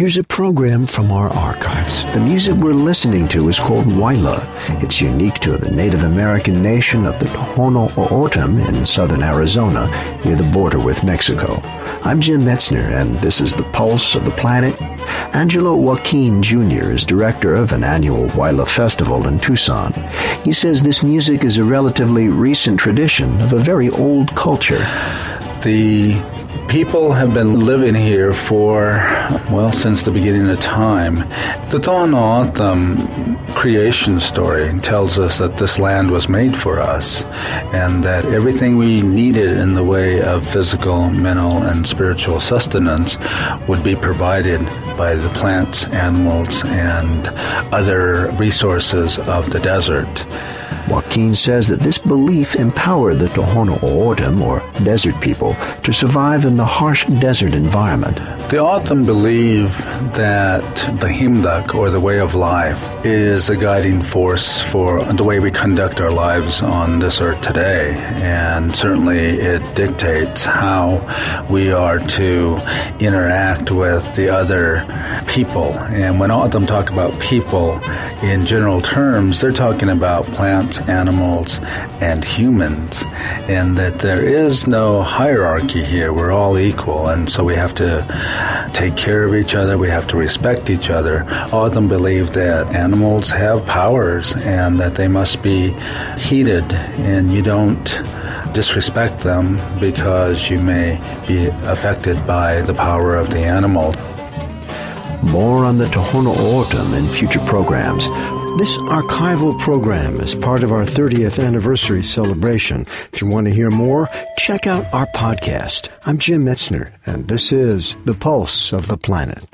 Here's a program from our archives. The music we're listening to is called Waila. It's unique to the Native American nation of the Tohono in southern Arizona, near the border with Mexico. I'm Jim Metzner, and this is the Pulse of the Planet. Angelo Joaquin Jr. is director of an annual Waila festival in Tucson. He says this music is a relatively recent tradition of a very old culture. The people have been living here for, well, since the beginning of time. The O'odham creation story tells us that this land was made for us and that everything we needed in the way of physical, mental, and spiritual sustenance would be provided by the plants, animals, and other resources of the desert. Joaquin says that this belief empowered the Tohono O'odham, or desert people, to survive in the harsh desert environment. The O'odham believe that the Himdak, or the way of life, is a guiding force for the way we conduct our lives on this earth today. And certainly it dictates how we are to interact with the other people. And when O'odham talk about people in general terms, they're talking about plants, animals, and humans, and that there is no hierarchy here. We're all equal, and so we have to take care of each other. We have to respect each other. All of them believe that animals have powers and that they must be heeded, and you don't disrespect them because you may be affected by the power of the animal. More on the Tohono O'odham in future programs. This archival program is part of our 30th anniversary celebration. If you want to hear more, check out our podcast. I'm Jim Metzner, and this is The Pulse of the Planet.